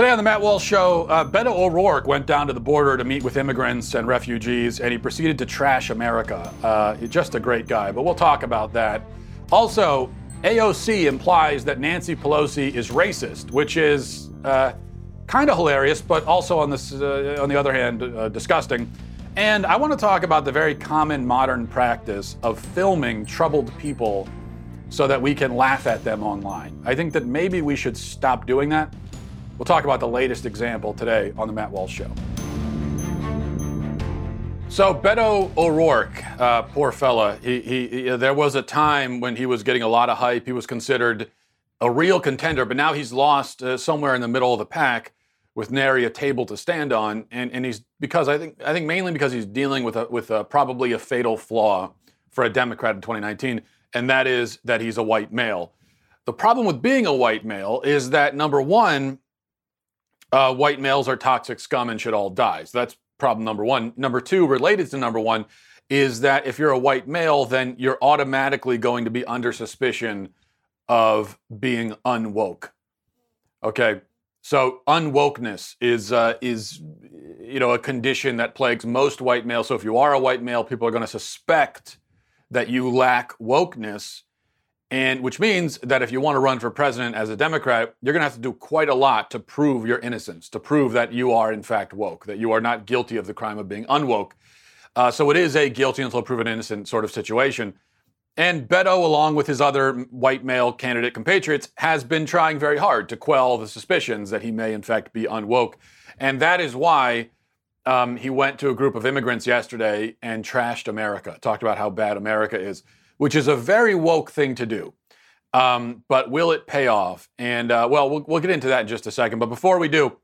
Today on the Matt Walsh Show, uh, Beto O'Rourke went down to the border to meet with immigrants and refugees, and he proceeded to trash America. Uh, just a great guy, but we'll talk about that. Also, AOC implies that Nancy Pelosi is racist, which is uh, kind of hilarious, but also on this, uh, on the other hand, uh, disgusting. And I want to talk about the very common modern practice of filming troubled people so that we can laugh at them online. I think that maybe we should stop doing that. We'll talk about the latest example today on the Matt Walsh Show. So Beto O'Rourke, uh, poor fella, he, he, he, there was a time when he was getting a lot of hype. He was considered a real contender, but now he's lost uh, somewhere in the middle of the pack with nary a table to stand on, and, and he's because I think I think mainly because he's dealing with a, with a, probably a fatal flaw for a Democrat in 2019, and that is that he's a white male. The problem with being a white male is that number one, uh, white males are toxic scum and should all die. So that's problem number one. Number two, related to number one, is that if you're a white male, then you're automatically going to be under suspicion of being unwoke. Okay, so unwokeness is uh, is you know a condition that plagues most white males. So if you are a white male, people are going to suspect that you lack wokeness and which means that if you want to run for president as a Democrat, you're going to have to do quite a lot to prove your innocence, to prove that you are in fact woke, that you are not guilty of the crime of being unwoke. Uh, so it is a guilty until proven innocent sort of situation. And Beto, along with his other white male candidate compatriots, has been trying very hard to quell the suspicions that he may in fact be unwoke. And that is why um, he went to a group of immigrants yesterday and trashed America, talked about how bad America is which is a very woke thing to do. Um, but will it pay off? And uh, well, well, we'll get into that in just a second. But before we do,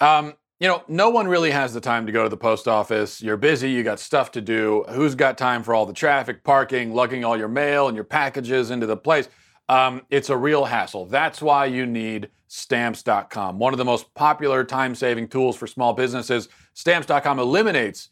um, you know, no one really has the time to go to the post office. You're busy, you got stuff to do. Who's got time for all the traffic, parking, lugging all your mail and your packages into the place? Um, it's a real hassle. That's why you need stamps.com. One of the most popular time saving tools for small businesses. Stamps.com eliminates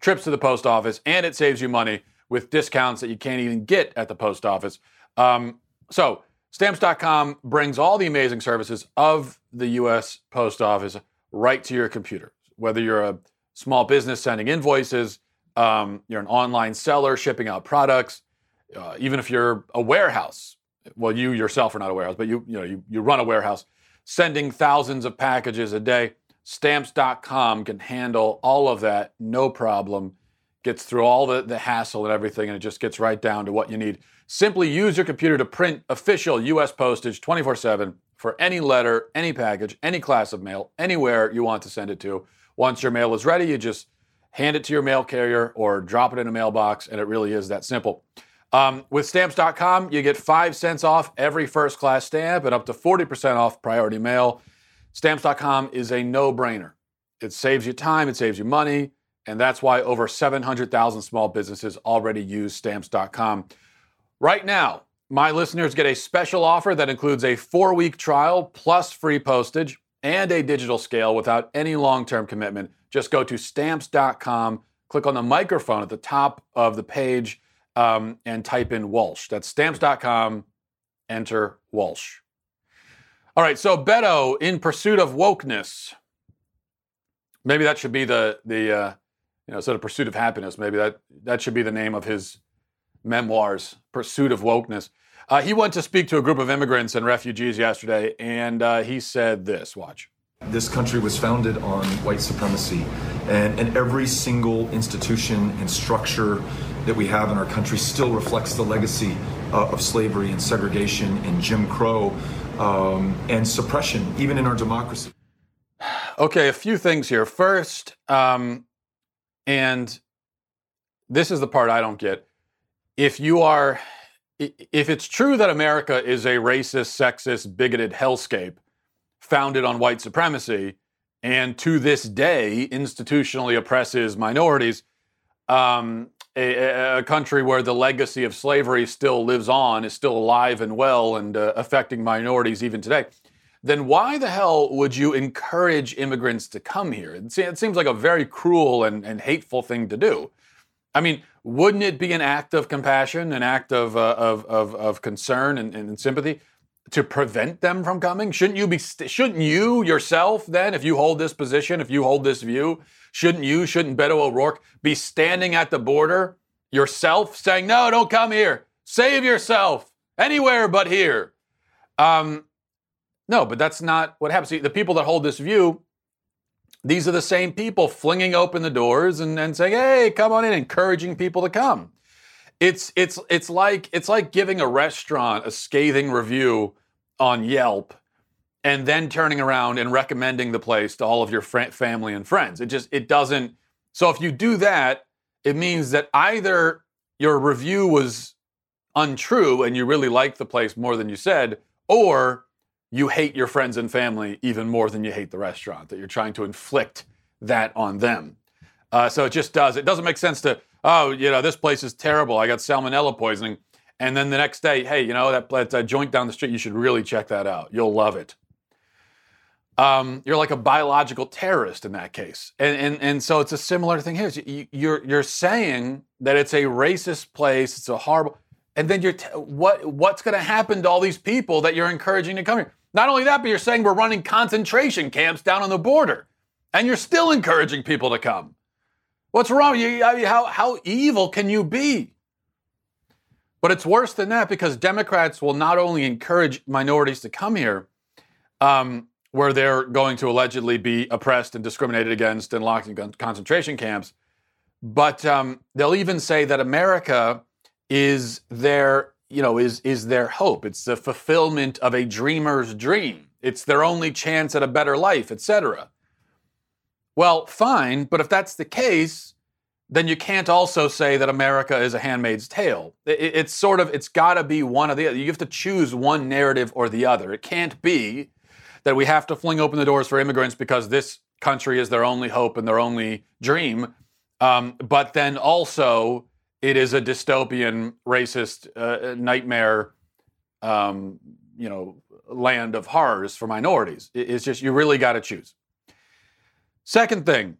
trips to the post office and it saves you money with discounts that you can't even get at the post office. Um, so, stamps.com brings all the amazing services of the U.S. Post Office right to your computer. Whether you're a small business sending invoices, um, you're an online seller shipping out products, uh, even if you're a warehouse. Well, you yourself are not a warehouse, but you you know you, you run a warehouse, sending thousands of packages a day. Stamps.com can handle all of that, no problem gets through all the, the hassle and everything, and it just gets right down to what you need. Simply use your computer to print official U.S. postage 24 7 for any letter, any package, any class of mail, anywhere you want to send it to. Once your mail is ready, you just hand it to your mail carrier or drop it in a mailbox, and it really is that simple. Um, with stamps.com, you get 5 cents off every first class stamp and up to 40% off priority mail. Stamps.com is a no brainer. It saves you time, it saves you money, and that's why over 700,000 small businesses already use stamps.com. Right now, my listeners get a special offer that includes a four week trial plus free postage and a digital scale without any long term commitment. Just go to stamps.com, click on the microphone at the top of the page, um, and type in Walsh. That's stamps.com, enter Walsh. All right, so Beto, in pursuit of wokeness, maybe that should be the the uh, you know, sort of pursuit of happiness. Maybe that that should be the name of his memoirs, Pursuit of Wokeness. Uh, he went to speak to a group of immigrants and refugees yesterday, and uh, he said this. Watch. This country was founded on white supremacy, and, and every single institution and structure that we have in our country still reflects the legacy uh, of slavery and segregation and Jim Crow um, and suppression, even in our democracy. Okay, a few things here. First, um, and this is the part I don't get. If you are, if it's true that America is a racist, sexist, bigoted hellscape founded on white supremacy, and to this day institutionally oppresses minorities, um, a, a, country where the legacy of slavery still lives on, is still alive and well, and uh, affecting minorities even today then why the hell would you encourage immigrants to come here? It seems like a very cruel and, and hateful thing to do. I mean, wouldn't it be an act of compassion, an act of, uh, of, of, of, concern and, and sympathy to prevent them from coming? Shouldn't you be st- shouldn't you yourself then if you hold this position, if you hold this view, shouldn't you, shouldn't Beto O'Rourke be standing at the border yourself saying, "No, don't come here. Save yourself anywhere but here." Um, no, but that's not what happens. The people that hold this view, these are the same people flinging open the doors and, and saying, "Hey, come on in," encouraging people to come. It's it's it's like it's like giving a restaurant a scathing review on Yelp and then turning around and recommending the place to all of your fr- family and friends. It just it doesn't so if you do that, it means that either your review was untrue and you really liked the place more than you said or you hate your friends and family even more than you hate the restaurant that you're trying to inflict that on them. Uh, so it just does. It doesn't make sense to oh, you know, this place is terrible. I got salmonella poisoning. And then the next day, hey, you know, that, that joint down the street, you should really check that out. You'll love it. Um, you're like a biological terrorist in that case. And, and, and so it's a similar thing here. You, you're, you're saying that it's a racist place, it's a horrible, and then you're, t- what, what's going to happen to all these people that you're encouraging to come here? Not only that, but you're saying we're running concentration camps down on the border, and you're still encouraging people to come. What's wrong? You, I mean, how, how evil can you be? But it's worse than that because Democrats will not only encourage minorities to come here, um, where they're going to allegedly be oppressed and discriminated against and locked in concentration camps, but um, they'll even say that America is their, you know, is is their hope. It's the fulfillment of a dreamer's dream. It's their only chance at a better life, etc. Well, fine, but if that's the case, then you can't also say that America is a handmaid's tale. it's sort of, it's got to be one or the other. You have to choose one narrative or the other. It can't be that we have to fling open the doors for immigrants because this country is their only hope and their only dream. Um, but then also, it is a dystopian, racist uh, nightmare, um, you know, land of horrors for minorities. It's just, you really got to choose. Second thing,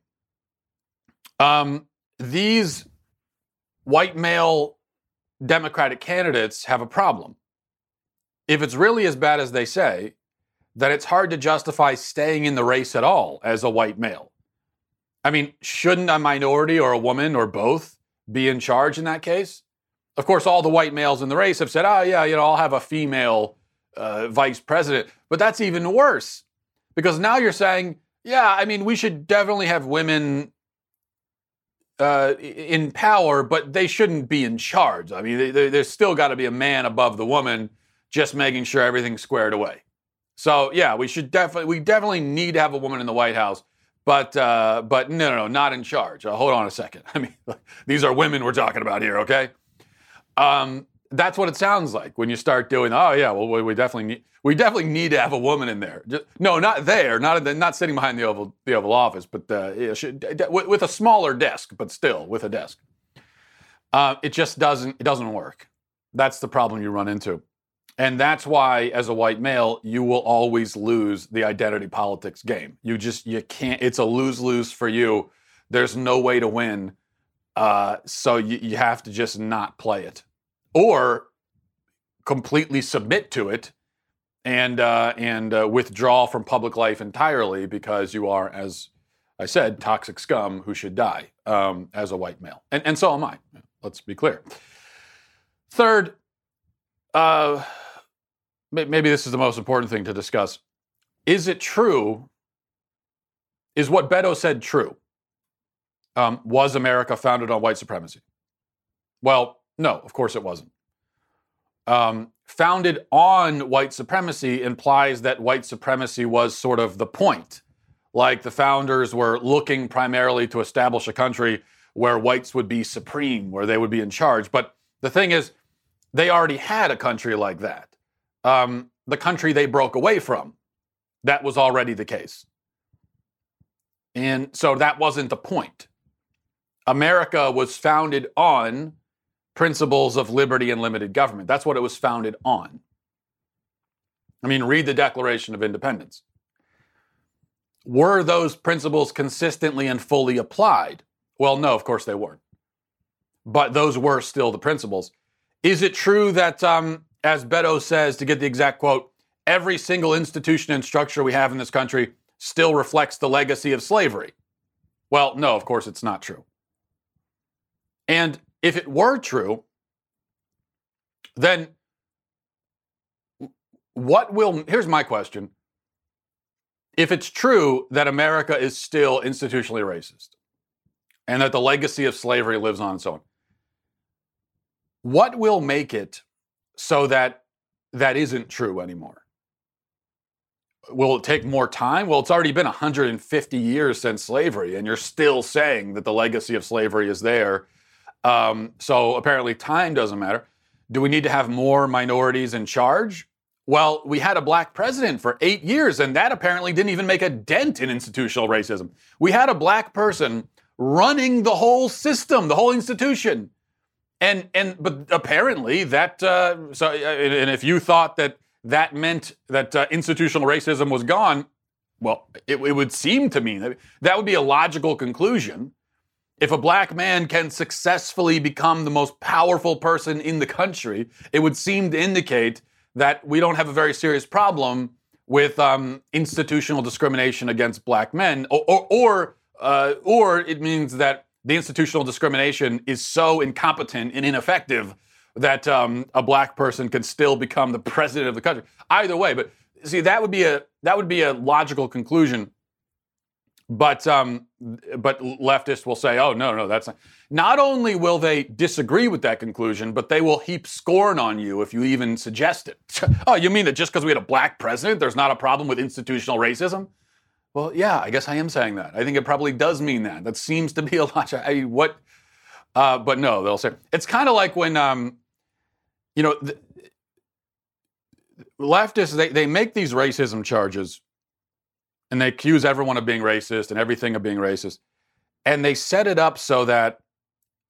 um, these white male Democratic candidates have a problem. If it's really as bad as they say, then it's hard to justify staying in the race at all as a white male. I mean, shouldn't a minority or a woman or both be in charge in that case? Of course, all the white males in the race have said, oh, yeah, you know, I'll have a female uh, vice president. But that's even worse because now you're saying, yeah, I mean, we should definitely have women uh, in power, but they shouldn't be in charge. I mean, there's still got to be a man above the woman, just making sure everything's squared away. So yeah, we should definitely we definitely need to have a woman in the White House, but uh, but no no no not in charge. Uh, hold on a second. I mean, these are women we're talking about here, okay? Um, that's what it sounds like when you start doing. Oh yeah, well we, definitely need we definitely need to have a woman in there. Just, no, not there, not the, not sitting behind the oval the Oval Office, but uh, with, with, a smaller desk, but still with a desk. Uh, it just doesn't it doesn't work. That's the problem you run into, and that's why, as a white male, you will always lose the identity politics game. You just you can't. It's a lose lose for you. There's no way to win. Uh, so you, you have to just not play it or completely submit to it and uh, and uh, withdraw from public life entirely because you are, as I said, toxic scum who should die um, as a white male, and and so am I. Let's be clear. Third, uh, maybe this is the most important thing to discuss. Is it true? Is what Beto said true? Um, was America founded on white supremacy? Well, no, of course it wasn't. Um, founded on white supremacy implies that white supremacy was sort of the point. Like the founders were looking primarily to establish a country where whites would be supreme, where they would be in charge. But the thing is, they already had a country like that. Um, the country they broke away from, that was already the case. And so that wasn't the point. America was founded on principles of liberty and limited government. That's what it was founded on. I mean, read the Declaration of Independence. Were those principles consistently and fully applied? Well, no, of course they weren't. But those were still the principles. Is it true that, um, as Beto says, to get the exact quote, every single institution and structure we have in this country still reflects the legacy of slavery. Well, no, of course it's not true. And if it were true, then what will, here's my question. If it's true that America is still institutionally racist and that the legacy of slavery lives on so on, what will make it so that that isn't true anymore? Will it take more time? Well, it's already been 150 years since slavery, and you're still saying that the legacy of slavery is there. Um, so apparently, time doesn't matter. Do we need to have more minorities in charge? Well, we had a black president for eight years, and that apparently didn't even make a dent in institutional racism. We had a black person running the whole system, the whole institution. And and but apparently that uh, so and if you thought that that meant that uh, institutional racism was gone, well, it, it would seem to me that that would be a logical conclusion. If a black man can successfully become the most powerful person in the country, it would seem to indicate that we don't have a very serious problem with um, institutional discrimination against black men, or or or, uh, or it means that the institutional discrimination is so incompetent and ineffective that um, a black person can still become the president of the country. Either way, but see that would be a that would be a logical conclusion. But um, but leftists will say, oh no no that's not. Not only will they disagree with that conclusion, but they will heap scorn on you if you even suggest it. oh, you mean that just because we had a black president, there's not a problem with institutional racism? Well, yeah, I guess I am saying that. I think it probably does mean that. That seems to be a lot. I, what? Uh, but no, they'll say it's kind of like when, um, you know, the, leftists they they make these racism charges, and they accuse everyone of being racist and everything of being racist, and they set it up so that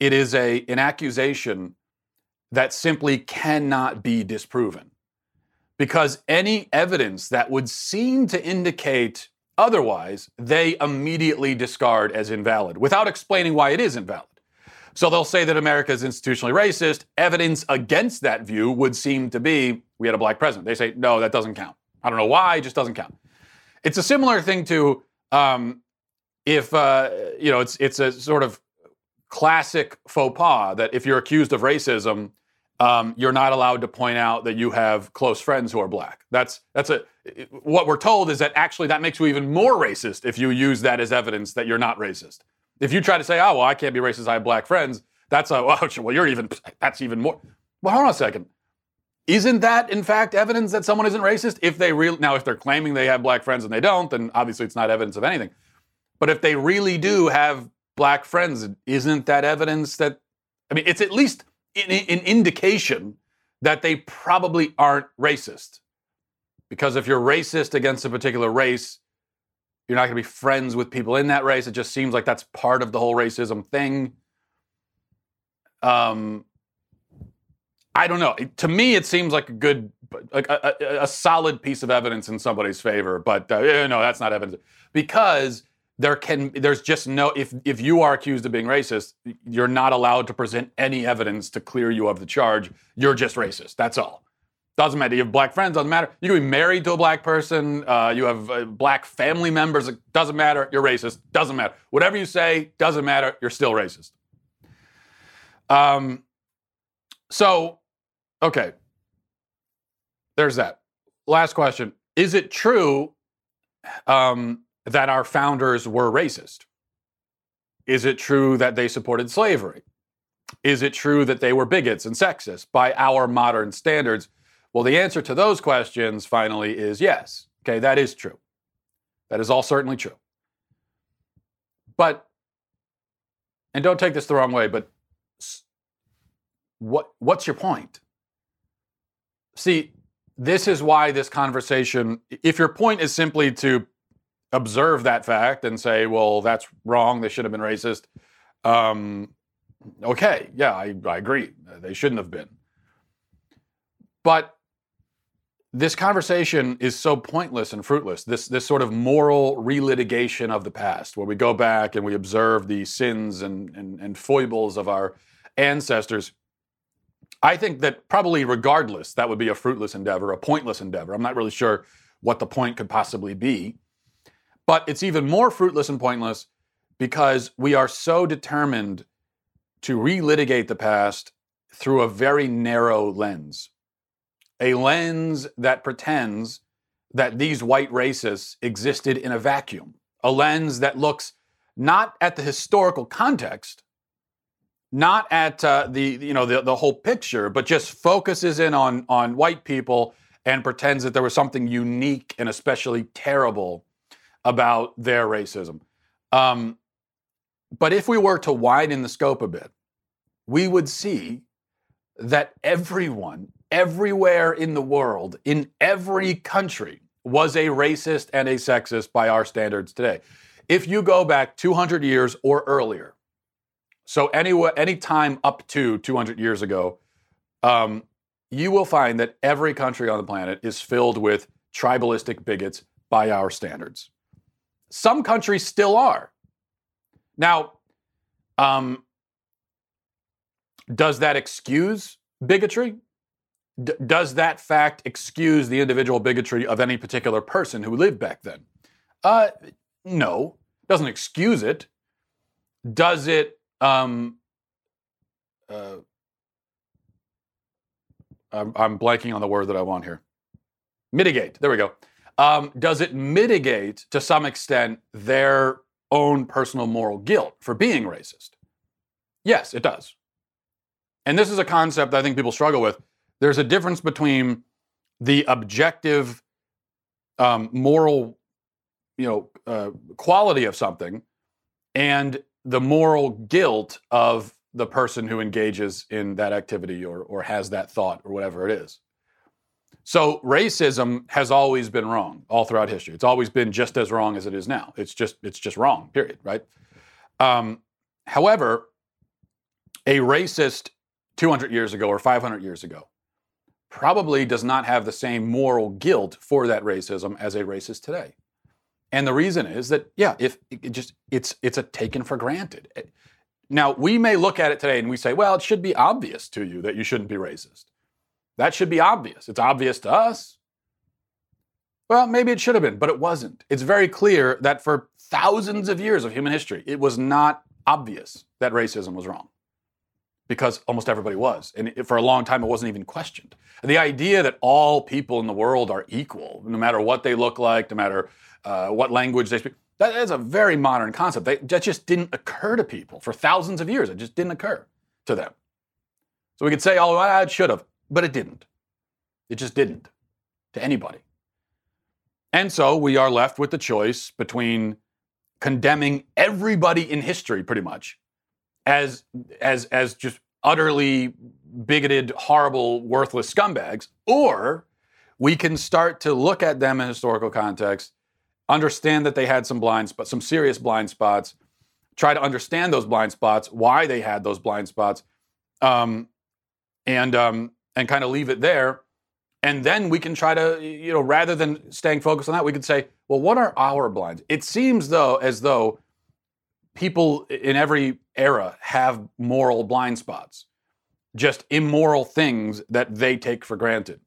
it is a an accusation that simply cannot be disproven, because any evidence that would seem to indicate Otherwise, they immediately discard as invalid without explaining why it is invalid. So they'll say that America is institutionally racist. Evidence against that view would seem to be we had a black president. They say, no, that doesn't count. I don't know why, it just doesn't count. It's a similar thing to um, if, uh, you know, it's, it's a sort of classic faux pas that if you're accused of racism, um, you're not allowed to point out that you have close friends who are black. That's that's a what we're told is that actually that makes you even more racist if you use that as evidence that you're not racist. If you try to say, "Oh, well, I can't be racist. I have black friends," that's a well, oh, well, you're even that's even more. Well, hold on a second. Isn't that in fact evidence that someone isn't racist? If they really now, if they're claiming they have black friends and they don't, then obviously it's not evidence of anything. But if they really do have black friends, isn't that evidence that? I mean, it's at least an, an indication that they probably aren't racist. Because if you're racist against a particular race, you're not going to be friends with people in that race. It just seems like that's part of the whole racism thing. Um, I don't know. To me, it seems like a good, like a, a, a solid piece of evidence in somebody's favor. But uh, no, that's not evidence because there can there's just no if if you are accused of being racist you're not allowed to present any evidence to clear you of the charge you're just racist that's all doesn't matter. You have black friends doesn't matter. You can be married to a black person. Uh, you have uh, black family members it doesn't matter. You're racist. Doesn't matter. Whatever you say doesn't matter. You're still racist. Um so okay. There's that. Last question. Is it true um that our founders were racist? Is it true that they supported slavery? Is it true that they were bigots and sexist? By our modern standards? Well, the answer to those questions finally is yes. Okay, that is true. That is all certainly true. But, and don't take this the wrong way, but what, what's your point? See, this is why this conversation, if your point is simply to observe that fact and say, well, that's wrong. They should have been racist. Um, okay, yeah, I, I agree. They shouldn't have been. But this conversation is so pointless and fruitless. This this sort of moral relitigation of the past, where we go back and we observe the sins and, and, and foibles of our ancestors. I think that probably regardless, that would be a fruitless endeavor, a pointless endeavor. I'm not really sure what the point could possibly be. But it's even more fruitless and pointless because we are so determined to relitigate the past through a very narrow lens. A lens that pretends that these white racists existed in a vacuum. A lens that looks not at the historical context, not at uh, the you know the, the whole picture, but just focuses in on on white people and pretends that there was something unique and especially terrible about their racism. Um, but if we were to widen the scope a bit, we would see that everyone, everywhere in the world, in every country, was a racist and a sexist by our standards today. If you go back 200 years or earlier, so any, any time up to 200 years ago, um, you will find that every country on the planet is filled with tribalistic bigots by our standards. Some countries still are. Now, um, does that excuse bigotry? D- does that fact excuse the individual bigotry of any particular person who lived back then? Uh, no, doesn't excuse it. Does it? Um, uh, I'm, I'm blanking on the word that I want here. Mitigate. There we go. Um, does it mitigate to some extent their own personal moral guilt for being racist? Yes, it does. And this is a concept I think people struggle with. There's a difference between the objective um, moral, you know, uh, quality of something and the moral guilt of the person who engages in that activity or, or has that thought or whatever it is. So racism has always been wrong all throughout history. It's always been just as wrong as it is now. It's just it's just wrong. Period. Right. Um, however, a racist 200 years ago or 500 years ago probably does not have the same moral guilt for that racism as a racist today. And the reason is that yeah, if it just it's it's a taken for granted. Eh, now, we may look at it today and we say, well, it should be obvious to you that you shouldn't be racist. That should be obvious. It's obvious to us. Well, maybe it should have been, but it wasn't. It's very clear that for thousands of years of human history, it was not obvious that racism was wrong because almost everybody was. And for a long time, it wasn't even questioned. The idea that all people in the world are equal, no matter what they look like, no matter uh, what language they speak, that is a very modern concept. They, that just didn't occur to people for thousands of years. It just didn't occur to them. So we could say, oh, well, it should have. But it didn't. It just didn't to anybody. And so we are left with the choice between condemning everybody in history pretty much as as as just utterly bigoted, horrible, worthless scumbags, or we can start to look at them in historical context, understand that they had some blind spots, some serious blind spots, try to understand those blind spots, why they had those blind spots, um, and um, and kind of leave it there. And then we can try to, you know, rather than staying focused on that, we could say, well, what are our blinds? It seems though as though people in every era have moral blind spots, just immoral things that they take for granted.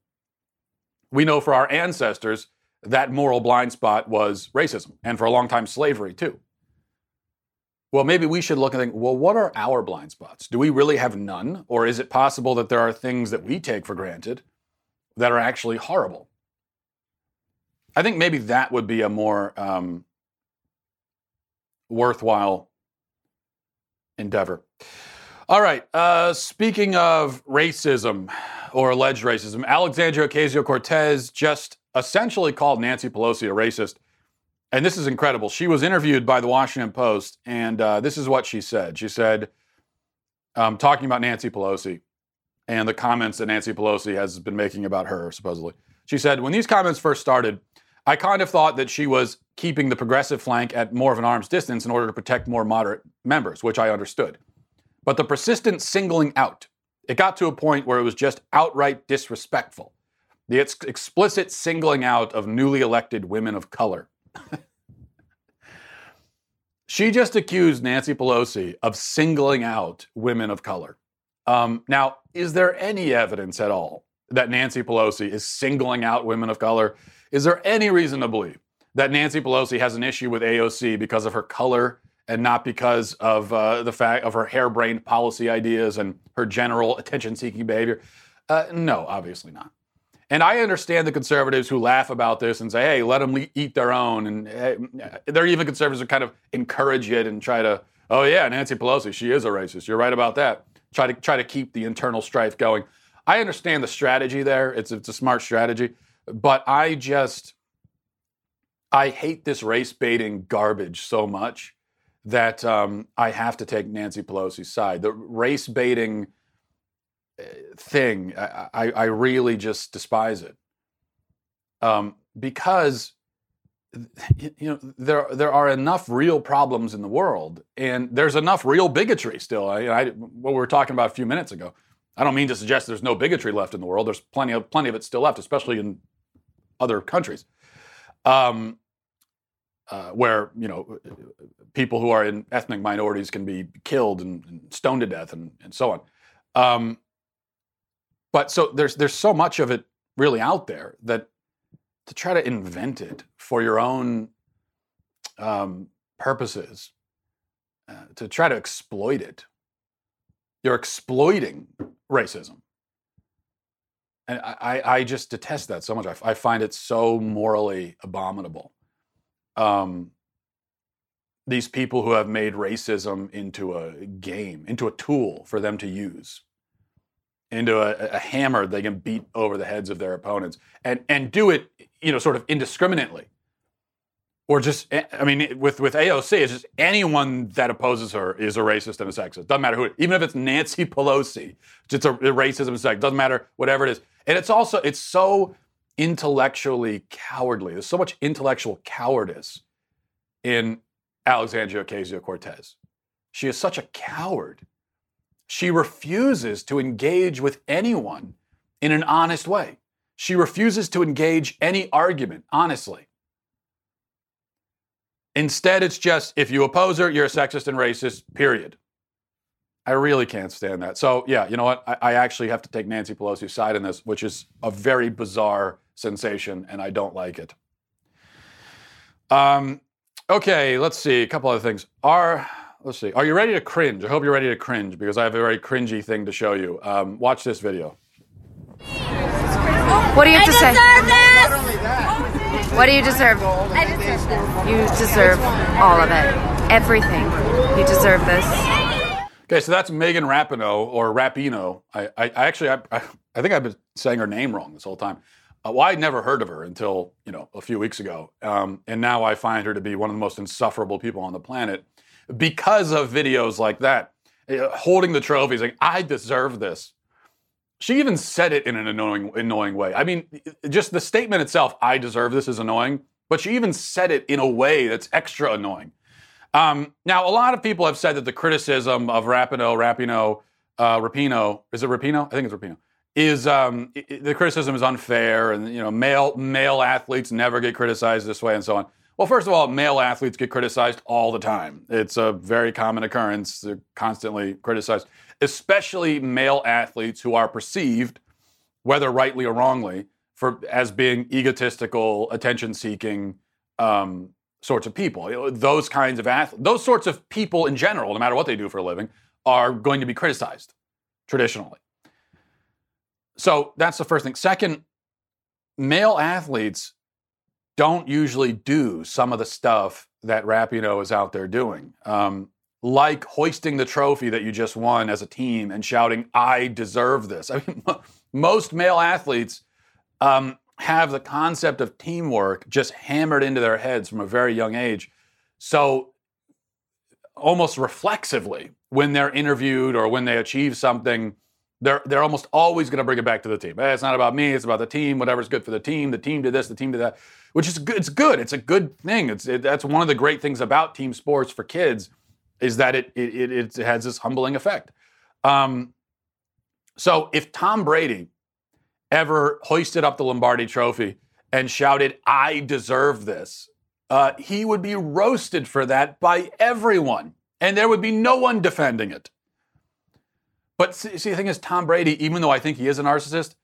We know for our ancestors that moral blind spot was racism, and for a long time, slavery too. Well, maybe we should look and think, well, what are our blind spots? Do we really have none? Or is it possible that there are things that we take for granted that are actually horrible? I think maybe that would be a more um, worthwhile endeavor. All right. Uh, speaking of racism or alleged racism, Alexandria Ocasio Cortez just essentially called Nancy Pelosi a racist and this is incredible. She was interviewed by the Washington Post, and uh, this is what she said. She said, um, talking about Nancy Pelosi and the comments that Nancy Pelosi has been making about her, supposedly. She said, When these comments first started, I kind of thought that she was keeping the progressive flank at more of an arm's distance in order to protect more moderate members, which I understood. But the persistent singling out, it got to a point where it was just outright disrespectful. The ex- explicit singling out of newly elected women of color she just accused Nancy Pelosi of singling out women of color. Um, now, is there any evidence at all that Nancy Pelosi is singling out women of color? Is there any reason to believe that Nancy Pelosi has an issue with AOC because of her color and not because of uh, the fact of her harebrained policy ideas and her general attention-seeking behavior? Uh, no, obviously not. And I understand the conservatives who laugh about this and say, "Hey, let them eat their own." And hey, there are even conservatives who kind of encourage it and try to, "Oh yeah, Nancy Pelosi, she is a racist. You're right about that." Try to try to keep the internal strife going. I understand the strategy there. It's it's a smart strategy, but I just I hate this race baiting garbage so much that um, I have to take Nancy Pelosi's side. The race baiting uh, thing, I, I, really just despise it. Um, because you know there there are enough real problems in the world, and there's enough real bigotry still. I, I, what we were talking about a few minutes ago. I don't mean to suggest there's no bigotry left in the world. There's plenty of plenty of it still left, especially in other countries. Um, uh, where you know people who are in ethnic minorities can be killed and, and stoned to death and, and so on. Um, but so there's there's so much of it really out there that to try to invent it for your own um, purposes, uh, to try to exploit it, you're exploiting racism. And I, I just detest that so much. I, I find it so morally abominable um, these people who have made racism into a game, into a tool for them to use, into a, a, hammer they can beat over the heads of their opponents, and and do it, you know, sort of indiscriminately, or just, eh, I mean, with with AOC, it's just anyone that opposes her is a racist and a sexist. Doesn't matter who, even if it's Nancy Pelosi, it's a, a racism and sex. Doesn't matter, whatever it is, and it's also it's so intellectually cowardly. There's so much intellectual cowardice in Alexandria Ocasio Cortez. She is such a coward. She refuses to engage with anyone in an honest way. She refuses to engage any argument honestly. Instead, it's just if you oppose her, you're a sexist and racist, period. I really can't stand that. So, yeah, you know what? I, I actually have to take Nancy Pelosi's side in this, which is a very bizarre sensation, and I don't like it. Um, okay, let's see a couple other things. Are let's see. Are you ready to cringe? I hope you're ready to cringe because I have a very cringy thing to show you. Um, watch this video. What do you have to say? This. What do you deserve? You deserve all of it. Everything. You deserve this. Okay, so that's Megan Rapinoe or Rapino. I, I, I actually, I, I think I've been saying her name wrong this whole time. Uh, well, I'd never heard of her until you know a few weeks ago, um, and now I find her to be one of the most insufferable people on the planet because of videos like that, uh, holding the trophies, like I deserve this. She even said it in an annoying, annoying way. I mean, just the statement itself, "I deserve this," is annoying, but she even said it in a way that's extra annoying. Um, now, a lot of people have said that the criticism of Rapino, Rapino, uh, Rapino, is it Rapino? I think it's Rapino is um, it, the criticism is unfair, and you know male male athletes never get criticized this way, and so on. Well, first of all, male athletes get criticized all the time. It's a very common occurrence. They're constantly criticized, especially male athletes who are perceived, whether rightly or wrongly, for as being egotistical, attention-seeking um, sorts of people. Those kinds of athletes, those sorts of people in general, no matter what they do for a living, are going to be criticized traditionally. So that's the first thing. Second, male athletes don't usually do some of the stuff that Rapinoe is out there doing. Um, like hoisting the trophy that you just won as a team and shouting, I deserve this. I mean, most male athletes um, have the concept of teamwork just hammered into their heads from a very young age. So, almost reflexively, when they're interviewed or when they achieve something, they're they're almost always going to bring it back to the team. Hey, it's not about me; it's about the team. Whatever's good for the team. The team did this. The team did that. Which is good. It's good. It's a good thing. It's it, that's one of the great things about team sports for kids is that it it it, it has this humbling effect. Um, so if Tom Brady ever hoisted up the Lombardi Trophy and shouted, "I deserve this," uh, he would be roasted for that by everyone, and there would be no one defending it. But see, see, the thing is, Tom Brady, even though I think he is a narcissist,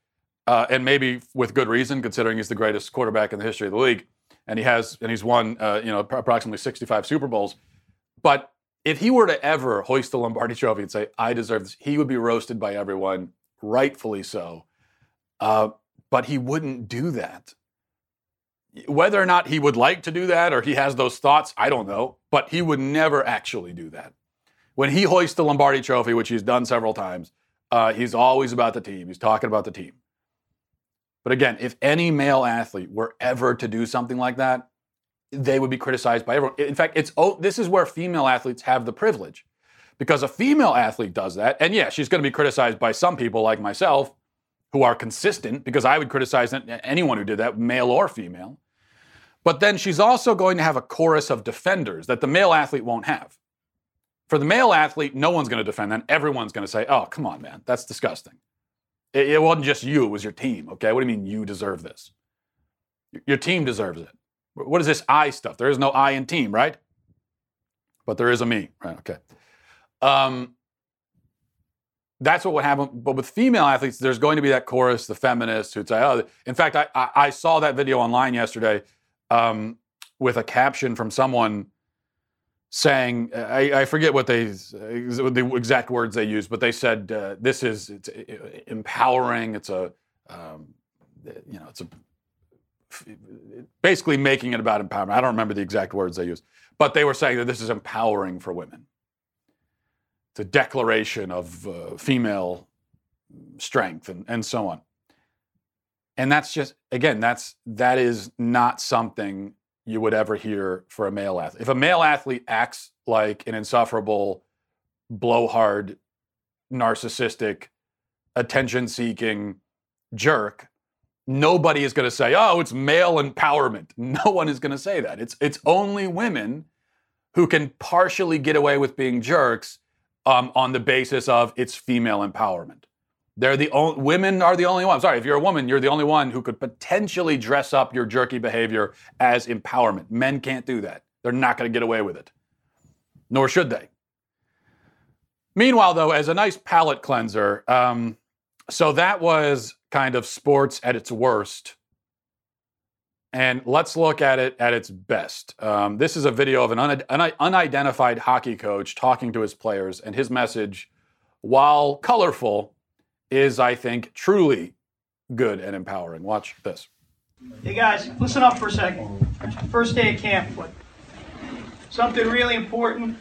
uh, and maybe with good reason, considering he's the greatest quarterback in the history of the league, and he has and he's won uh, you know approximately 65 Super Bowls. But if he were to ever hoist the Lombardi Trophy and say, "I deserve this," he would be roasted by everyone, rightfully so. Uh, but he wouldn't do that. Whether or not he would like to do that or he has those thoughts, I don't know. But he would never actually do that. When he hoists the Lombardi Trophy, which he's done several times, uh, he's always about the team. He's talking about the team. But again, if any male athlete were ever to do something like that, they would be criticized by everyone. In fact, it's oh, this is where female athletes have the privilege. Because a female athlete does that, and yeah, she's going to be criticized by some people like myself who are consistent, because I would criticize anyone who did that, male or female. But then she's also going to have a chorus of defenders that the male athlete won't have. For the male athlete, no one's going to defend that. Everyone's going to say, oh, come on, man, that's disgusting. It, it wasn't just you, it was your team, okay? What do you mean you deserve this? Your team deserves it. What is this I stuff? There is no I in team, right? But there is a me, right? Okay. Um, that's what would happen. But with female athletes, there's going to be that chorus, the feminists who'd say, oh, in fact, I, I, I saw that video online yesterday um, with a caption from someone saying, I, I, forget what they, the exact words they used, but they said, uh, this is it's empowering. It's a, um, you know, it's a, basically making it about empowerment. I don't remember the exact words they used, but they were saying that this is empowering for women. A declaration of uh, female strength and, and so on. And that's just, again, that's, that is not something you would ever hear for a male athlete. If a male athlete acts like an insufferable, blowhard, narcissistic, attention seeking jerk, nobody is going to say, "Oh, it's male empowerment." No one is going to say that. It's it's only women who can partially get away with being jerks um, on the basis of it's female empowerment. They're the only women are the only one. I'm sorry, if you're a woman, you're the only one who could potentially dress up your jerky behavior as empowerment. Men can't do that. They're not going to get away with it. Nor should they. Meanwhile, though, as a nice palate cleanser, um, so that was kind of sports at its worst. And let's look at it at its best. Um, this is a video of an un- un- unidentified hockey coach talking to his players, and his message, while colorful, is, I think, truly good and empowering. Watch this. Hey guys, listen up for a second. First day of camp, but something really important.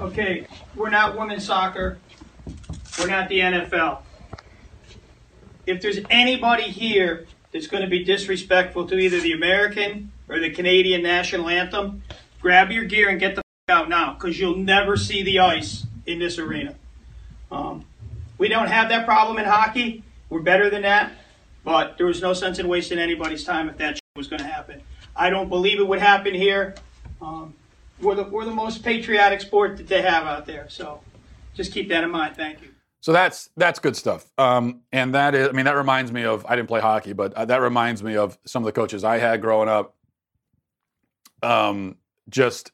Okay, we're not women's soccer. We're not the NFL if there's anybody here that's going to be disrespectful to either the American or the Canadian national anthem, grab your gear and get the out now because you'll never see the ice in this arena. Um, we don't have that problem in hockey. We're better than that, but there was no sense in wasting anybody's time if that was going to happen. I don't believe it would happen here. Um, we're, the, we're the most patriotic sport that they have out there, so just keep that in mind. Thank you. So that's that's good stuff. Um, and that is, I mean, that reminds me of I didn't play hockey, but uh, that reminds me of some of the coaches I had growing up. Um, just,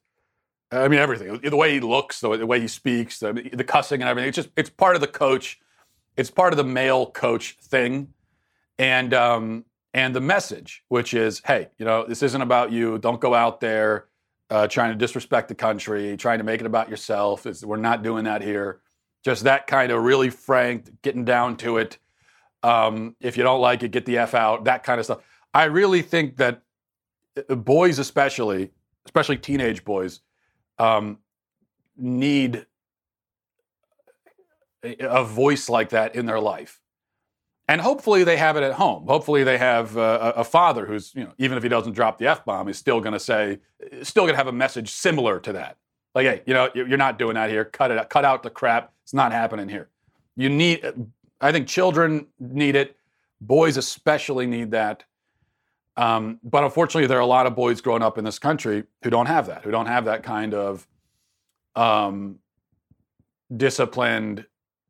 I mean, everything. The way he looks, the, the way he speaks, the, the cussing and everything. It's just it's part of the coach. It's part of the male coach thing, and um, and the message, which is, hey, you know, this isn't about you. Don't go out there uh, trying to disrespect the country, trying to make it about yourself. It's, we're not doing that here just that kind of really frank, getting down to it. Um, if you don't like it, get the F out, that kind of stuff. I really think that uh, boys, especially, especially teenage boys, um, need a voice like that in their life. And hopefully they have it at home. Hopefully they have uh, a father who's, you know, even if he doesn't drop the F bomb, he's still going to say, still going to have a message similar to that. Like, hey, you know, you're not doing that here. Cut it out. Cut out the crap. It's not happening here. You need, I think children need it. Boys especially need that. Um, but unfortunately, there are a lot of boys growing up in this country who don't have that, who don't have that kind of um, disciplined,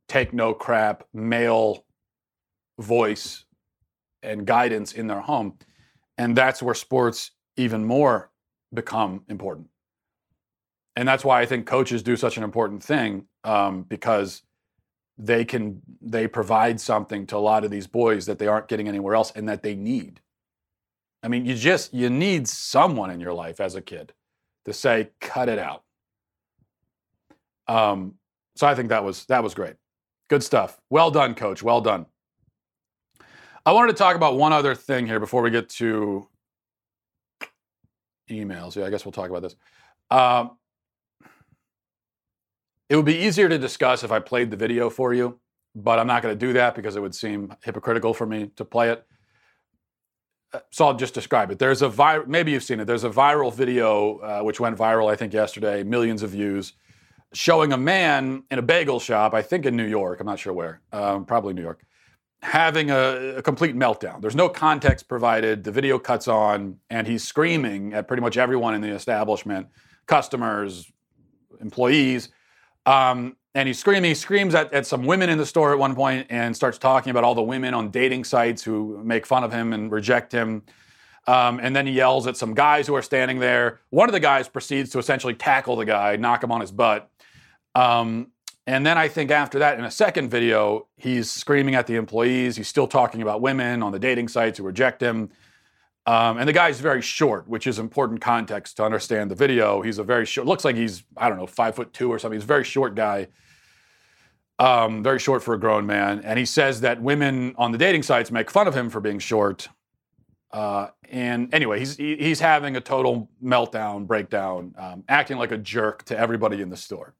take no crap, male voice and guidance in their home. And that's where sports even more become important and that's why I think coaches do such an important thing um, because they can they provide something to a lot of these boys that they aren't getting anywhere else and that they need. I mean, you just you need someone in your life as a kid to say, cut it out. Um, so I think that was that was great. Good stuff. Well done, coach. Well done. I wanted to talk about one other thing here before we get to emails. Yeah, I guess we'll talk about this. Um, it would be easier to discuss if I played the video for you, but I'm not going to do that because it would seem hypocritical for me to play it. Uh, so I'll just describe it. There's a vir- maybe you've seen it. There's a viral video uh, which went viral, I think, yesterday, millions of views, showing a man in a bagel shop, I think in New York. I'm not sure where, um, probably New York, having a, a complete meltdown. There's no context provided. The video cuts on, and he's screaming at pretty much everyone in the establishment, customers, employees. Um, and he's screaming. He screams at, at some women in the store at one point and starts talking about all the women on dating sites who make fun of him and reject him. Um, and then he yells at some guys who are standing there. One of the guys proceeds to essentially tackle the guy, knock him on his butt. Um, and then I think after that, in a second video, he's screaming at the employees. He's still talking about women on the dating sites who reject him. Um, and the guy's very short, which is important context to understand the video. He's a very short, looks like he's, I don't know, five foot two or something. He's a very short guy, um, very short for a grown man. And he says that women on the dating sites make fun of him for being short. Uh, and anyway, he's, he's having a total meltdown, breakdown, um, acting like a jerk to everybody in the store.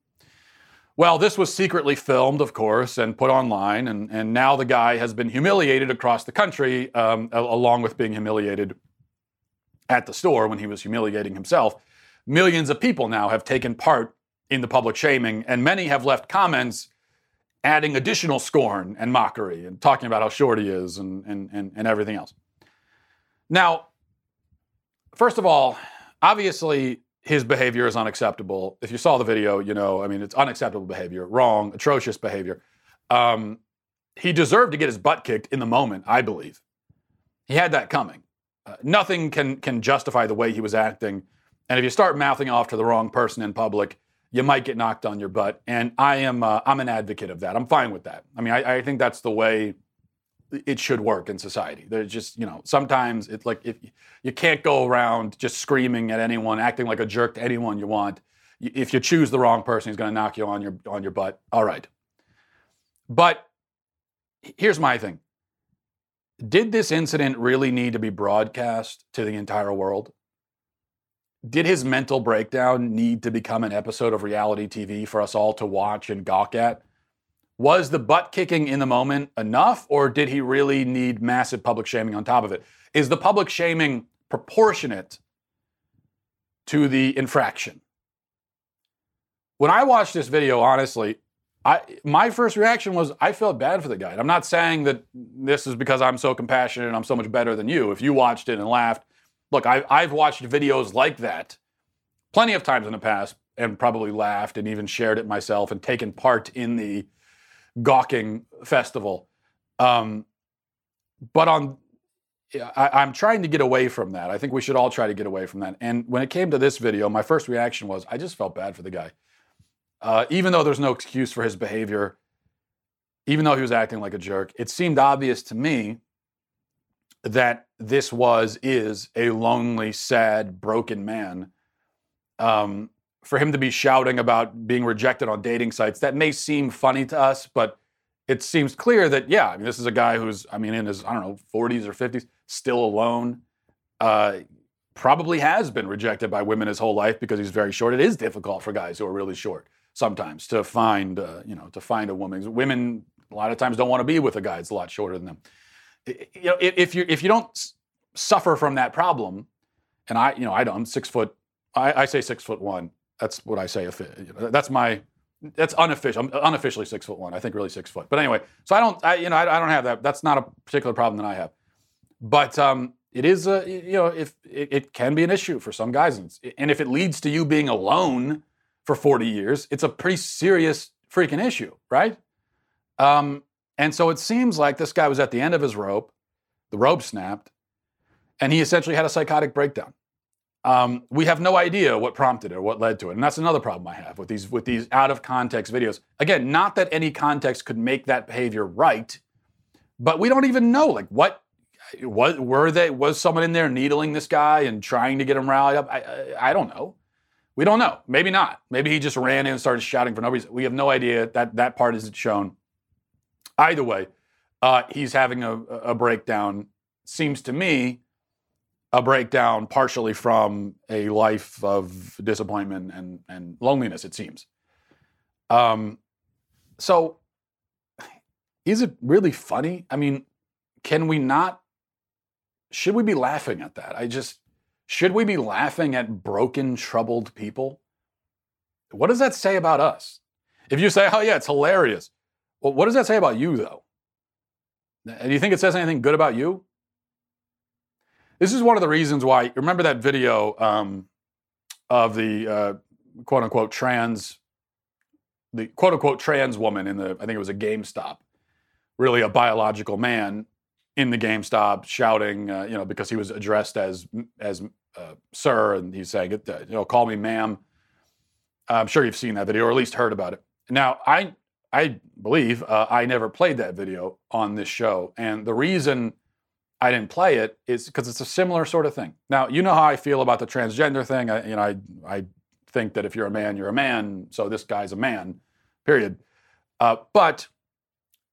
Well, this was secretly filmed, of course, and put online, and, and now the guy has been humiliated across the country, um, along with being humiliated at the store when he was humiliating himself. Millions of people now have taken part in the public shaming, and many have left comments adding additional scorn and mockery and talking about how short he is and, and, and, and everything else. Now, first of all, obviously, his behavior is unacceptable. If you saw the video, you know, I mean, it's unacceptable behavior, wrong, atrocious behavior. Um, he deserved to get his butt kicked in the moment, I believe. He had that coming. Uh, nothing can can justify the way he was acting. And if you start mouthing off to the wrong person in public, you might get knocked on your butt. And I am uh, I'm an advocate of that. I'm fine with that. I mean, I, I think that's the way it should work in society. There's just, you know, sometimes it's like if you can't go around just screaming at anyone, acting like a jerk to anyone you want. If you choose the wrong person, he's going to knock you on your on your butt. All right. But here's my thing. Did this incident really need to be broadcast to the entire world? Did his mental breakdown need to become an episode of reality TV for us all to watch and gawk at? Was the butt kicking in the moment enough, or did he really need massive public shaming on top of it? Is the public shaming proportionate to the infraction? When I watched this video, honestly, I, my first reaction was I felt bad for the guy. And I'm not saying that this is because I'm so compassionate and I'm so much better than you. If you watched it and laughed, look, I, I've watched videos like that plenty of times in the past and probably laughed and even shared it myself and taken part in the gawking festival. Um, but on, I, am trying to get away from that. I think we should all try to get away from that. And when it came to this video, my first reaction was I just felt bad for the guy. Uh, even though there's no excuse for his behavior, even though he was acting like a jerk, it seemed obvious to me that this was is a lonely, sad, broken man. Um, for him to be shouting about being rejected on dating sites, that may seem funny to us, but it seems clear that, yeah, I mean, this is a guy who's, I mean, in his, I don't know, 40s or 50s, still alone, uh, probably has been rejected by women his whole life because he's very short. It is difficult for guys who are really short sometimes to find, uh, you know, to find a woman. Women, a lot of times, don't want to be with a guy that's a lot shorter than them. You know, if you if you don't suffer from that problem, and I, you know, I don't, I'm six foot, I, I say six foot one. That's what I say. That's my that's unofficial. I'm unofficially six foot one. I think really six foot. But anyway, so I don't, I, you know, I, I, don't have that. That's not a particular problem that I have. But um, it is, a, you know, if it, it, can be an issue for some guys, and if it leads to you being alone for 40 years, it's a pretty serious freaking issue, right? Um, and so it seems like this guy was at the end of his rope. The rope snapped, and he essentially had a psychotic breakdown. Um, we have no idea what prompted it or what led to it, and that's another problem I have with these with these out of context videos. Again, not that any context could make that behavior right, but we don't even know like what what were they was someone in there needling this guy and trying to get him rallied up. I I, I don't know. We don't know. Maybe not. Maybe he just ran in and started shouting for no reason. We have no idea. That that part isn't shown. Either way, uh, he's having a, a breakdown. Seems to me a breakdown partially from a life of disappointment and, and loneliness, it seems. Um, so, is it really funny? I mean, can we not? Should we be laughing at that? I just, should we be laughing at broken, troubled people? What does that say about us? If you say, oh, yeah, it's hilarious, well, what does that say about you, though? Do you think it says anything good about you? This is one of the reasons why. Remember that video um, of the uh, quote unquote trans, the quote unquote trans woman in the, I think it was a GameStop, really a biological man in the GameStop shouting, uh, you know, because he was addressed as as uh, sir, and he's saying, you know, call me ma'am. I'm sure you've seen that video or at least heard about it. Now, I I believe uh, I never played that video on this show, and the reason I didn't play it is because it's a similar sort of thing. Now, you know how I feel about the transgender thing. I, you know, I, I think that if you're a man, you're a man. So this guy's a man, period. Uh, but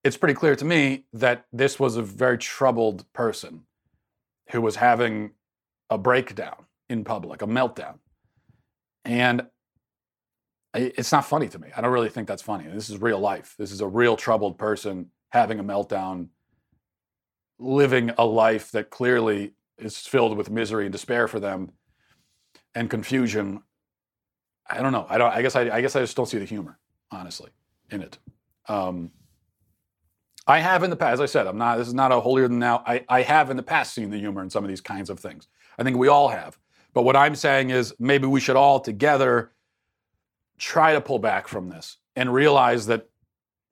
it's pretty clear to me that this was a very troubled person who was having a breakdown in public, a meltdown. And it's not funny to me. I don't really think that's funny. This is real life. This is a real troubled person having a meltdown living a life that clearly is filled with misery and despair for them and confusion. I don't know. I don't. I guess I, I guess I just don't see the humor, honestly, in it. Um, I have in the past, as I said, I'm not. This is not a holier than now. I, I have in the past seen the humor in some of these kinds of things. I think we all have. But what I'm saying is maybe we should all together try to pull back from this and realize that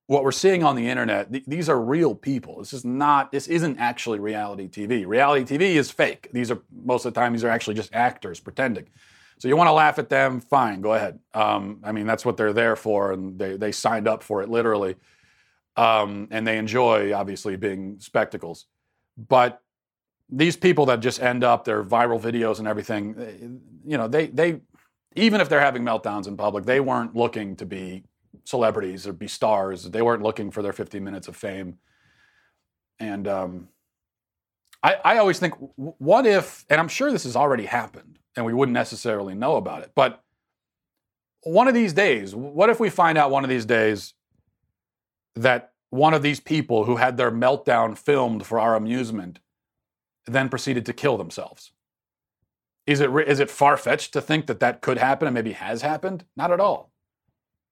what we're seeing on the internet, th- these are real people. This is not, this isn't actually reality TV. Reality TV is fake. These are, most of the time, these are actually just actors pretending. So you want to laugh at them, fine, go ahead. Um, I mean, that's what they're there for, and they, they signed up for it literally. Um, and they enjoy, obviously, being spectacles. But these people that just end up, their viral videos and everything, eh, you know, they, they, even if they're having meltdowns in public, they weren't looking to be celebrities or be stars. They weren't looking for their 15 minutes of fame. And um, I, I always think, what if, and I'm sure this has already happened and we wouldn't necessarily know about it, but one of these days, what if we find out one of these days that one of these people who had their meltdown filmed for our amusement then proceeded to kill themselves? Is it, is it far fetched to think that that could happen and maybe has happened? Not at all.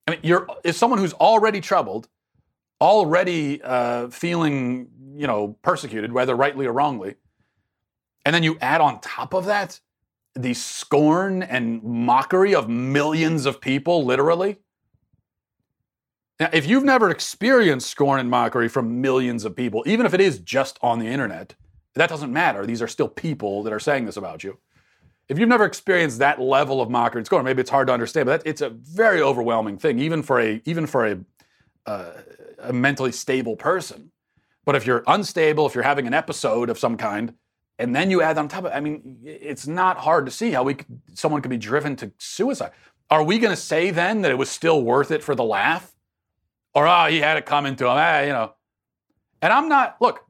I mean, you're is someone who's already troubled, already uh, feeling, you know, persecuted, whether rightly or wrongly, and then you add on top of that the scorn and mockery of millions of people, literally. Now, if you've never experienced scorn and mockery from millions of people, even if it is just on the internet, that doesn't matter. These are still people that are saying this about you. If you've never experienced that level of mockery and scorn, maybe it's hard to understand, but that, it's a very overwhelming thing, even for a even for a, uh, a mentally stable person. But if you're unstable, if you're having an episode of some kind, and then you add on top of I mean, it's not hard to see how we someone could be driven to suicide. Are we going to say then that it was still worth it for the laugh? Or, oh, he had it coming to him, ah, you know. And I'm not, look,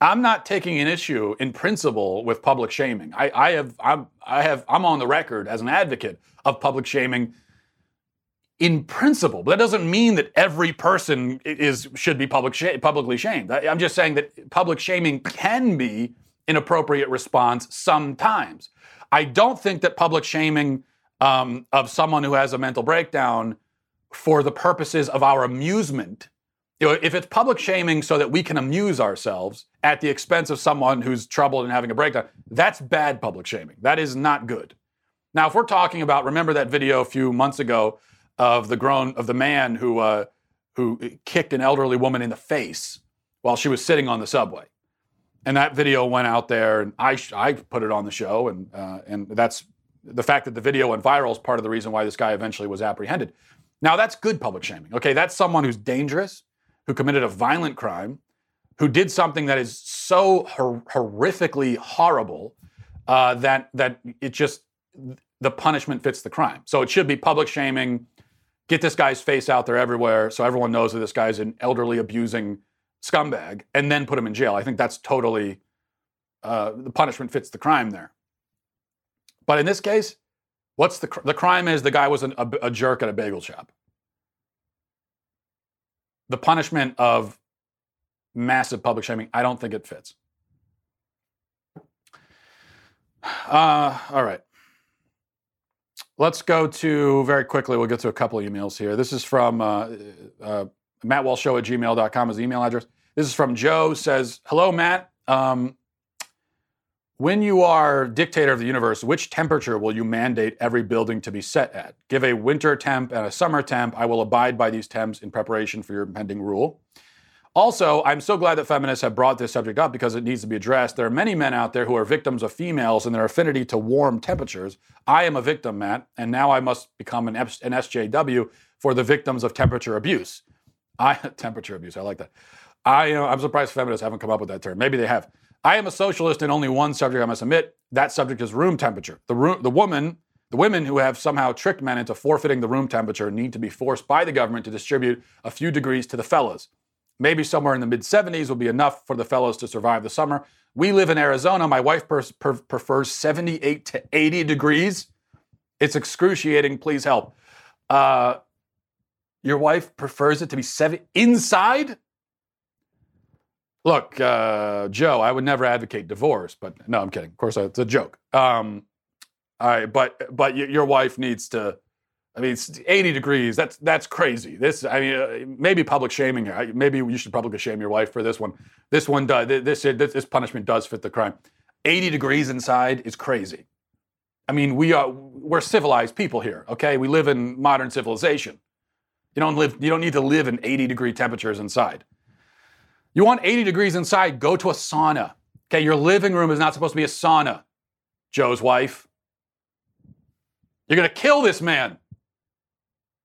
I'm not taking an issue in principle with public shaming. I, I have I'm I have I'm on the record as an advocate of public shaming in principle, but that doesn't mean that every person is should be public sh- publicly shamed. I, I'm just saying that public shaming can be an appropriate response sometimes. I don't think that public shaming um, of someone who has a mental breakdown for the purposes of our amusement you know, if it's public shaming so that we can amuse ourselves at the expense of someone who's troubled and having a breakdown, that's bad public shaming. That is not good. Now, if we're talking about, remember that video a few months ago of the grown of the man who uh, who kicked an elderly woman in the face while she was sitting on the subway. and that video went out there, and I I put it on the show, and uh, and that's the fact that the video went viral is part of the reason why this guy eventually was apprehended. Now that's good public shaming. Okay, that's someone who's dangerous, who committed a violent crime, who did something that is so hor- horrifically horrible uh, that that it just the punishment fits the crime. So it should be public shaming. Get this guy's face out there everywhere, so everyone knows that this guy's an elderly abusing scumbag, and then put him in jail. I think that's totally uh, the punishment fits the crime there. But in this case, what's the cr- the crime? Is the guy was an, a, a jerk at a bagel shop. The punishment of massive public shaming, I don't think it fits. Uh, all right. Let's go to very quickly. We'll get to a couple emails here. This is from uh, uh, mattwalshshow at gmail.com is the email address. This is from Joe says, Hello, Matt. Um, when you are dictator of the universe, which temperature will you mandate every building to be set at? Give a winter temp and a summer temp. I will abide by these temps in preparation for your impending rule. Also, I'm so glad that feminists have brought this subject up because it needs to be addressed. There are many men out there who are victims of females and their affinity to warm temperatures. I am a victim, Matt, and now I must become an, an SJW for the victims of temperature abuse. I temperature abuse. I like that. I, you know, I'm surprised feminists haven't come up with that term. Maybe they have. I am a socialist in only one subject I must admit. That subject is room temperature. The room, the woman, the women who have somehow tricked men into forfeiting the room temperature need to be forced by the government to distribute a few degrees to the fellas. Maybe somewhere in the mid 70s will be enough for the fellows to survive the summer. We live in Arizona. My wife per- per- prefers 78 to 80 degrees. It's excruciating. Please help. Uh, your wife prefers it to be seven inside. Look, uh, Joe, I would never advocate divorce, but no, I'm kidding. Of course, it's a joke. Um, but but your wife needs to I mean, it's 80 degrees. That's that's crazy. This, I mean, uh, maybe public shaming here. Maybe you should publicly shame your wife for this one. This one does. This this punishment does fit the crime. 80 degrees inside is crazy. I mean, we are we're civilized people here. Okay, we live in modern civilization. You don't live. You don't need to live in 80 degree temperatures inside. You want 80 degrees inside? Go to a sauna. Okay, your living room is not supposed to be a sauna. Joe's wife. You're gonna kill this man.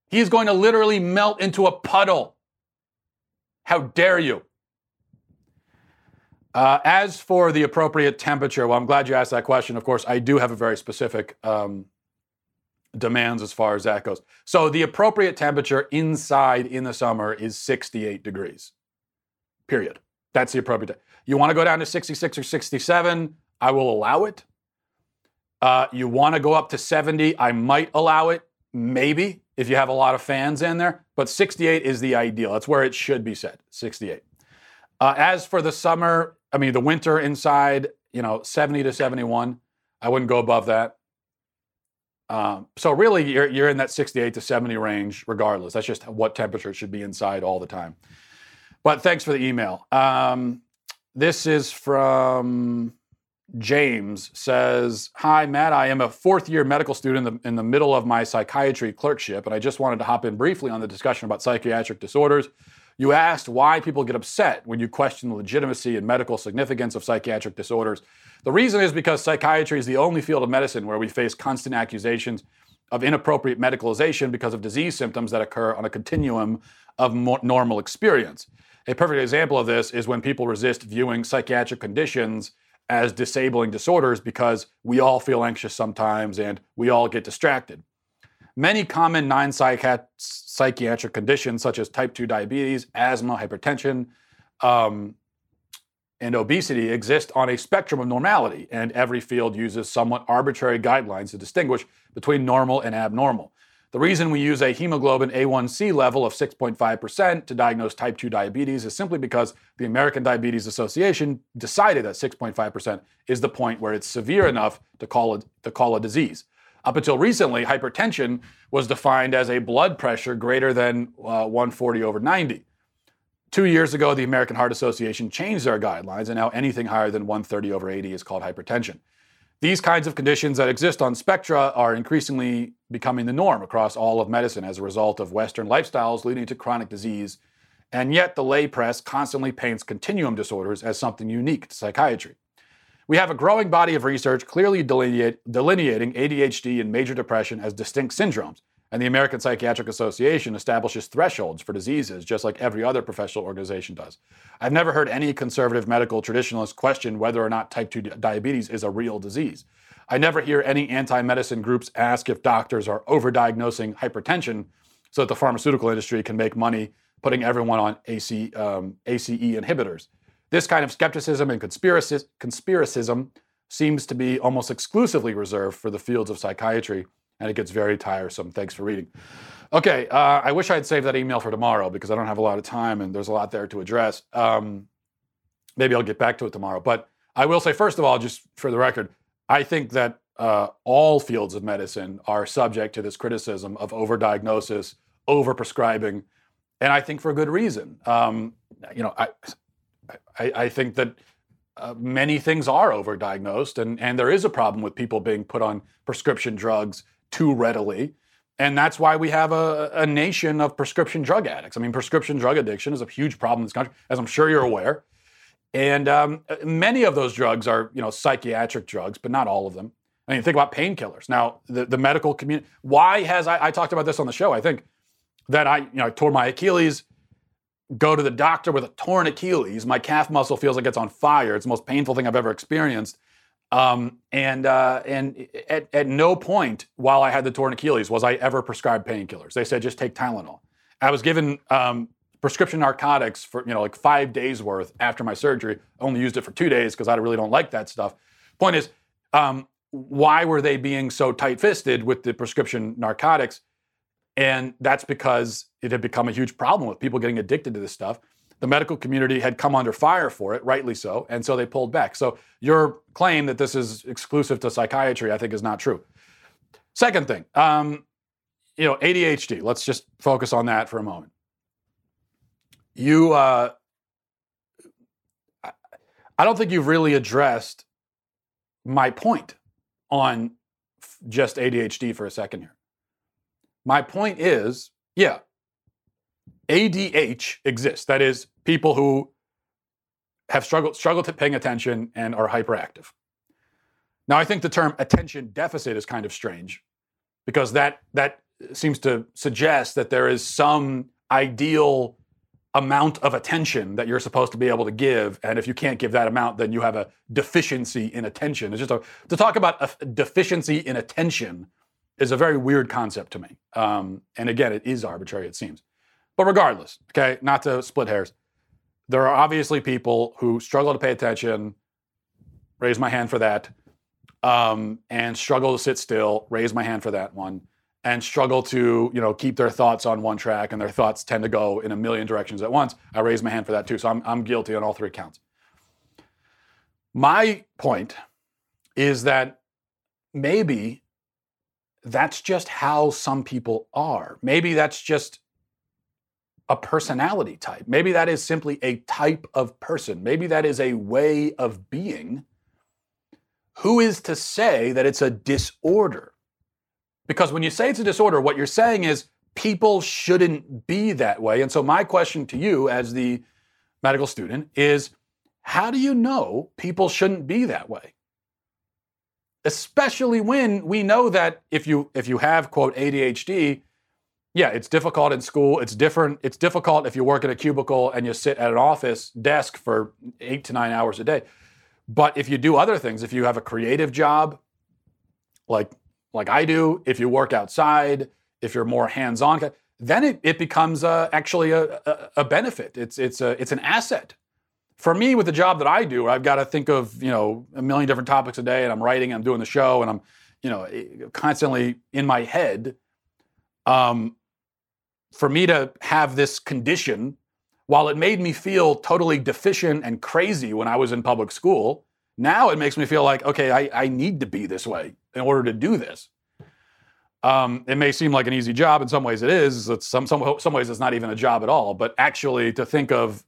He's going to literally melt into a puddle. How dare you? Uh, as for the appropriate temperature, well, I'm glad you asked that question. Of course, I do have a very specific um, demands as far as that goes. So the appropriate temperature inside in the summer is 68 degrees. Period. That's the appropriate. You want to go down to 66 or 67? I will allow it. Uh, you want to go up to 70? I might allow it. Maybe if you have a lot of fans in there, but 68 is the ideal. That's where it should be set, 68. Uh, as for the summer, I mean, the winter inside, you know, 70 to 71. I wouldn't go above that. Um, so really, you're, you're in that 68 to 70 range, regardless. That's just what temperature it should be inside all the time. But thanks for the email. Um, this is from James says, Hi, Matt. I am a fourth year medical student in the, in the middle of my psychiatry clerkship, and I just wanted to hop in briefly on the discussion about psychiatric disorders. You asked why people get upset when you question the legitimacy and medical significance of psychiatric disorders. The reason is because psychiatry is the only field of medicine where we face constant accusations of inappropriate medicalization because of disease symptoms that occur on a continuum of normal experience. A perfect example of this is when people resist viewing psychiatric conditions as disabling disorders because we all feel anxious sometimes and we all get distracted. Many common non psychiatric conditions, such as type 2 diabetes, asthma, hypertension, um, and obesity, exist on a spectrum of normality, and every field uses somewhat arbitrary guidelines to distinguish between normal and abnormal. The reason we use a hemoglobin A1C level of 6.5% to diagnose type 2 diabetes is simply because the American Diabetes Association decided that 6.5% is the point where it's severe enough to call it to call a disease. Up until recently, hypertension was defined as a blood pressure greater than uh, 140 over 90. Two years ago, the American Heart Association changed their guidelines, and now anything higher than 130 over 80 is called hypertension. These kinds of conditions that exist on spectra are increasingly becoming the norm across all of medicine as a result of Western lifestyles leading to chronic disease And yet, the lay press constantly paints continuum disorders as something unique to psychiatry. We have a growing body of research clearly delineate, delineating ADHD and major depression as distinct syndromes, and the American Psychiatric Association establishes thresholds for diseases, just like every other professional organization does. I've never heard any conservative medical traditionalist question whether or not type 2 diabetes is a real disease. I never hear any anti medicine groups ask if doctors are overdiagnosing hypertension so that the pharmaceutical industry can make money putting everyone on AC, um, ACE inhibitors. This kind of skepticism and conspiracism seems to be almost exclusively reserved for the fields of psychiatry, and it gets very tiresome. Thanks for reading. Okay, uh, I wish I'd saved that email for tomorrow because I don't have a lot of time and there's a lot there to address. Um, maybe I'll get back to it tomorrow. But I will say, first of all, just for the record, I think that uh, all fields of medicine are subject to this criticism of overdiagnosis, overprescribing, and I think for good reason. Um, you know, I, I, I think that uh, many things are overdiagnosed, and, and there is a problem with people being put on prescription drugs too readily. And that's why we have a, a nation of prescription drug addicts. I mean, prescription drug addiction is a huge problem in this country, as I'm sure you're aware. And um, many of those drugs are, you know, psychiatric drugs, but not all of them. I mean, think about painkillers. Now, the, the medical community, why has, I, I talked about this on the show, I think, that I, you know, I tore my Achilles go to the doctor with a torn Achilles. My calf muscle feels like it's on fire. It's the most painful thing I've ever experienced. Um, and uh, and at, at no point while I had the torn Achilles was I ever prescribed painkillers. They said just take Tylenol. I was given um, prescription narcotics for you know like five days worth after my surgery. I only used it for two days because I really don't like that stuff. Point is, um, why were they being so tight-fisted with the prescription narcotics? And that's because it had become a huge problem with people getting addicted to this stuff. The medical community had come under fire for it, rightly so, and so they pulled back. So your claim that this is exclusive to psychiatry, I think, is not true. Second thing, um, you know, ADHD. Let's just focus on that for a moment. You, uh, I don't think you've really addressed my point on just ADHD for a second here. My point is, yeah, ADH exists. That is, people who have struggled struggled to paying attention and are hyperactive. Now, I think the term attention deficit is kind of strange because that that seems to suggest that there is some ideal amount of attention that you're supposed to be able to give, and if you can't give that amount, then you have a deficiency in attention. It's just a, to talk about a deficiency in attention is a very weird concept to me. Um, and again, it is arbitrary, it seems. But regardless, okay, not to split hairs, there are obviously people who struggle to pay attention, raise my hand for that, um, and struggle to sit still, raise my hand for that one, and struggle to, you know, keep their thoughts on one track and their thoughts tend to go in a million directions at once. I raise my hand for that too. So I'm, I'm guilty on all three counts. My point is that maybe that's just how some people are. Maybe that's just a personality type. Maybe that is simply a type of person. Maybe that is a way of being. Who is to say that it's a disorder? Because when you say it's a disorder, what you're saying is people shouldn't be that way. And so, my question to you as the medical student is how do you know people shouldn't be that way? especially when we know that if you if you have quote ADHD, yeah, it's difficult in school. It's different. It's difficult if you work in a cubicle and you sit at an office desk for eight to nine hours a day. But if you do other things, if you have a creative job, like like I do, if you work outside, if you're more hands-on, then it, it becomes uh, actually a, a, a benefit. It's it's a it's an asset for me with the job that I do, I've got to think of, you know, a million different topics a day and I'm writing, I'm doing the show and I'm, you know, eh, constantly in my head. Um, for me to have this condition, while it made me feel totally deficient and crazy when I was in public school, now it makes me feel like, okay, I, I need to be this way in order to do this. Um, it may seem like an easy job. In some ways, it is. It's some, some, some ways, it's not even a job at all. But actually, to think of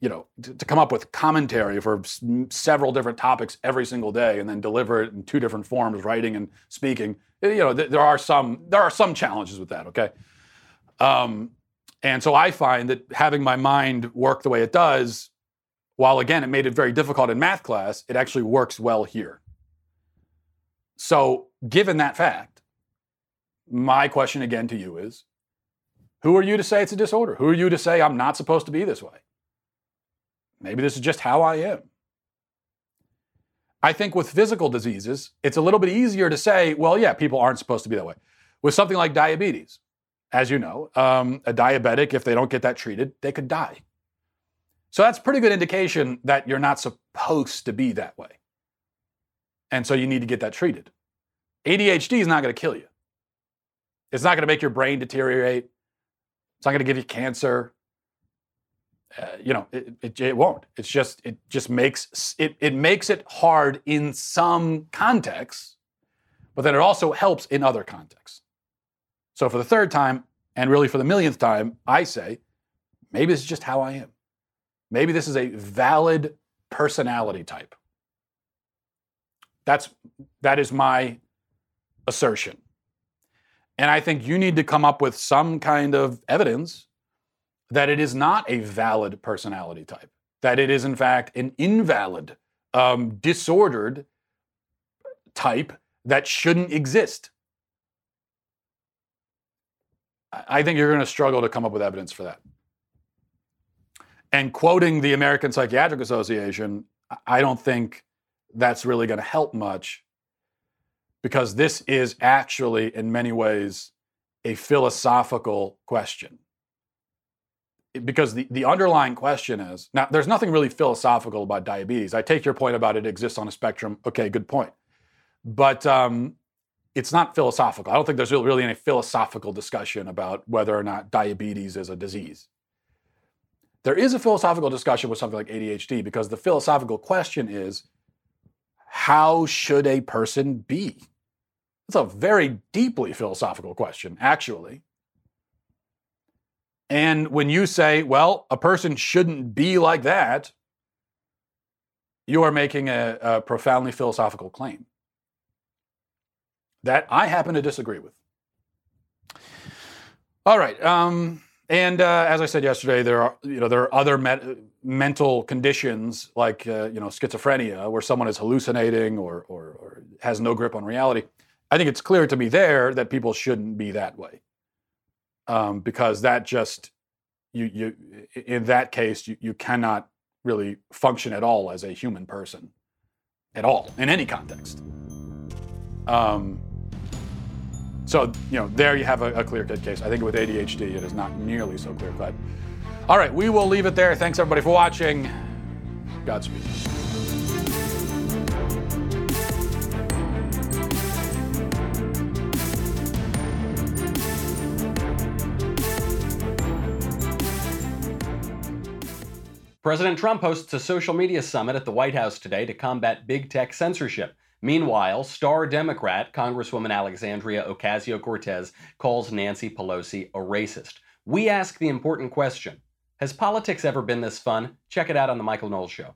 you know, to, to, come up with commentary for s- several different topics every single day and then deliver it in two different forms, writing and speaking. You know, th- there are some there are some challenges with that. Okay, um, And so I find that having my mind work the way it does, while again, it made it very difficult in math class, it actually works well here. So, given that fact, my question again to you is who are you to say it's a disorder? Who are you to say I'm not supposed to be this way? Maybe this is just how I am. I think with physical diseases, it's a little bit easier to say, well, yeah, people aren't supposed to be that way. With something like diabetes, as you know, um, a diabetic, if they don't get that treated, they could die. So that's pretty good indication that you're not supposed to be that way. And so you need to get that treated. ADHD is not going to kill you. It's not going to make your brain deteriorate. It's not going to give you cancer. Uh, you know, it, it, it, won't. It's just it just makes it it makes it hard in some contexts, but then it also helps in other contexts. So for the third time, and really for the millionth time, I say, maybe this is just how I am. Maybe this is a valid personality type. That's that is my assertion. And I think you need to come up with some kind of evidence that it is not a valid personality type, that it is, in fact, an invalid, um, disordered type that shouldn't exist. I think you're going to struggle to come up with evidence for that. And quoting the American Psychiatric Association, I don't think that's really going to help much because this is actually, in many ways, a philosophical question. Because the, the underlying question is now, there's nothing really philosophical about diabetes. I take your point about it exists on a spectrum. Okay, good point. But um, it's not philosophical. I don't think there's really any philosophical discussion about whether or not diabetes is a disease. There is a philosophical discussion with something like ADHD because the philosophical question is how should a person be? It's a very deeply philosophical question, actually. And when you say, well, a person shouldn't be like that, you are making a, a profoundly philosophical claim that I happen to disagree with. All right. Um, and uh, as I said yesterday, there are you know there are other mental conditions like uh, you know schizophrenia where someone is hallucinating or, or, or has no grip on reality. I think it's clear to me there that people shouldn't be that way um, because that just you you in that case you, you cannot really function at all as a human person at all in any context. Um, so, you know, there you have a, a clear cut case. I think with ADHD, it is not nearly so clear cut. All right, we will leave it there. Thanks everybody for watching. Godspeed. President Trump hosts a social media summit at the White House today to combat big tech censorship. Meanwhile, star Democrat Congresswoman Alexandria Ocasio Cortez calls Nancy Pelosi a racist. We ask the important question Has politics ever been this fun? Check it out on The Michael Knowles Show.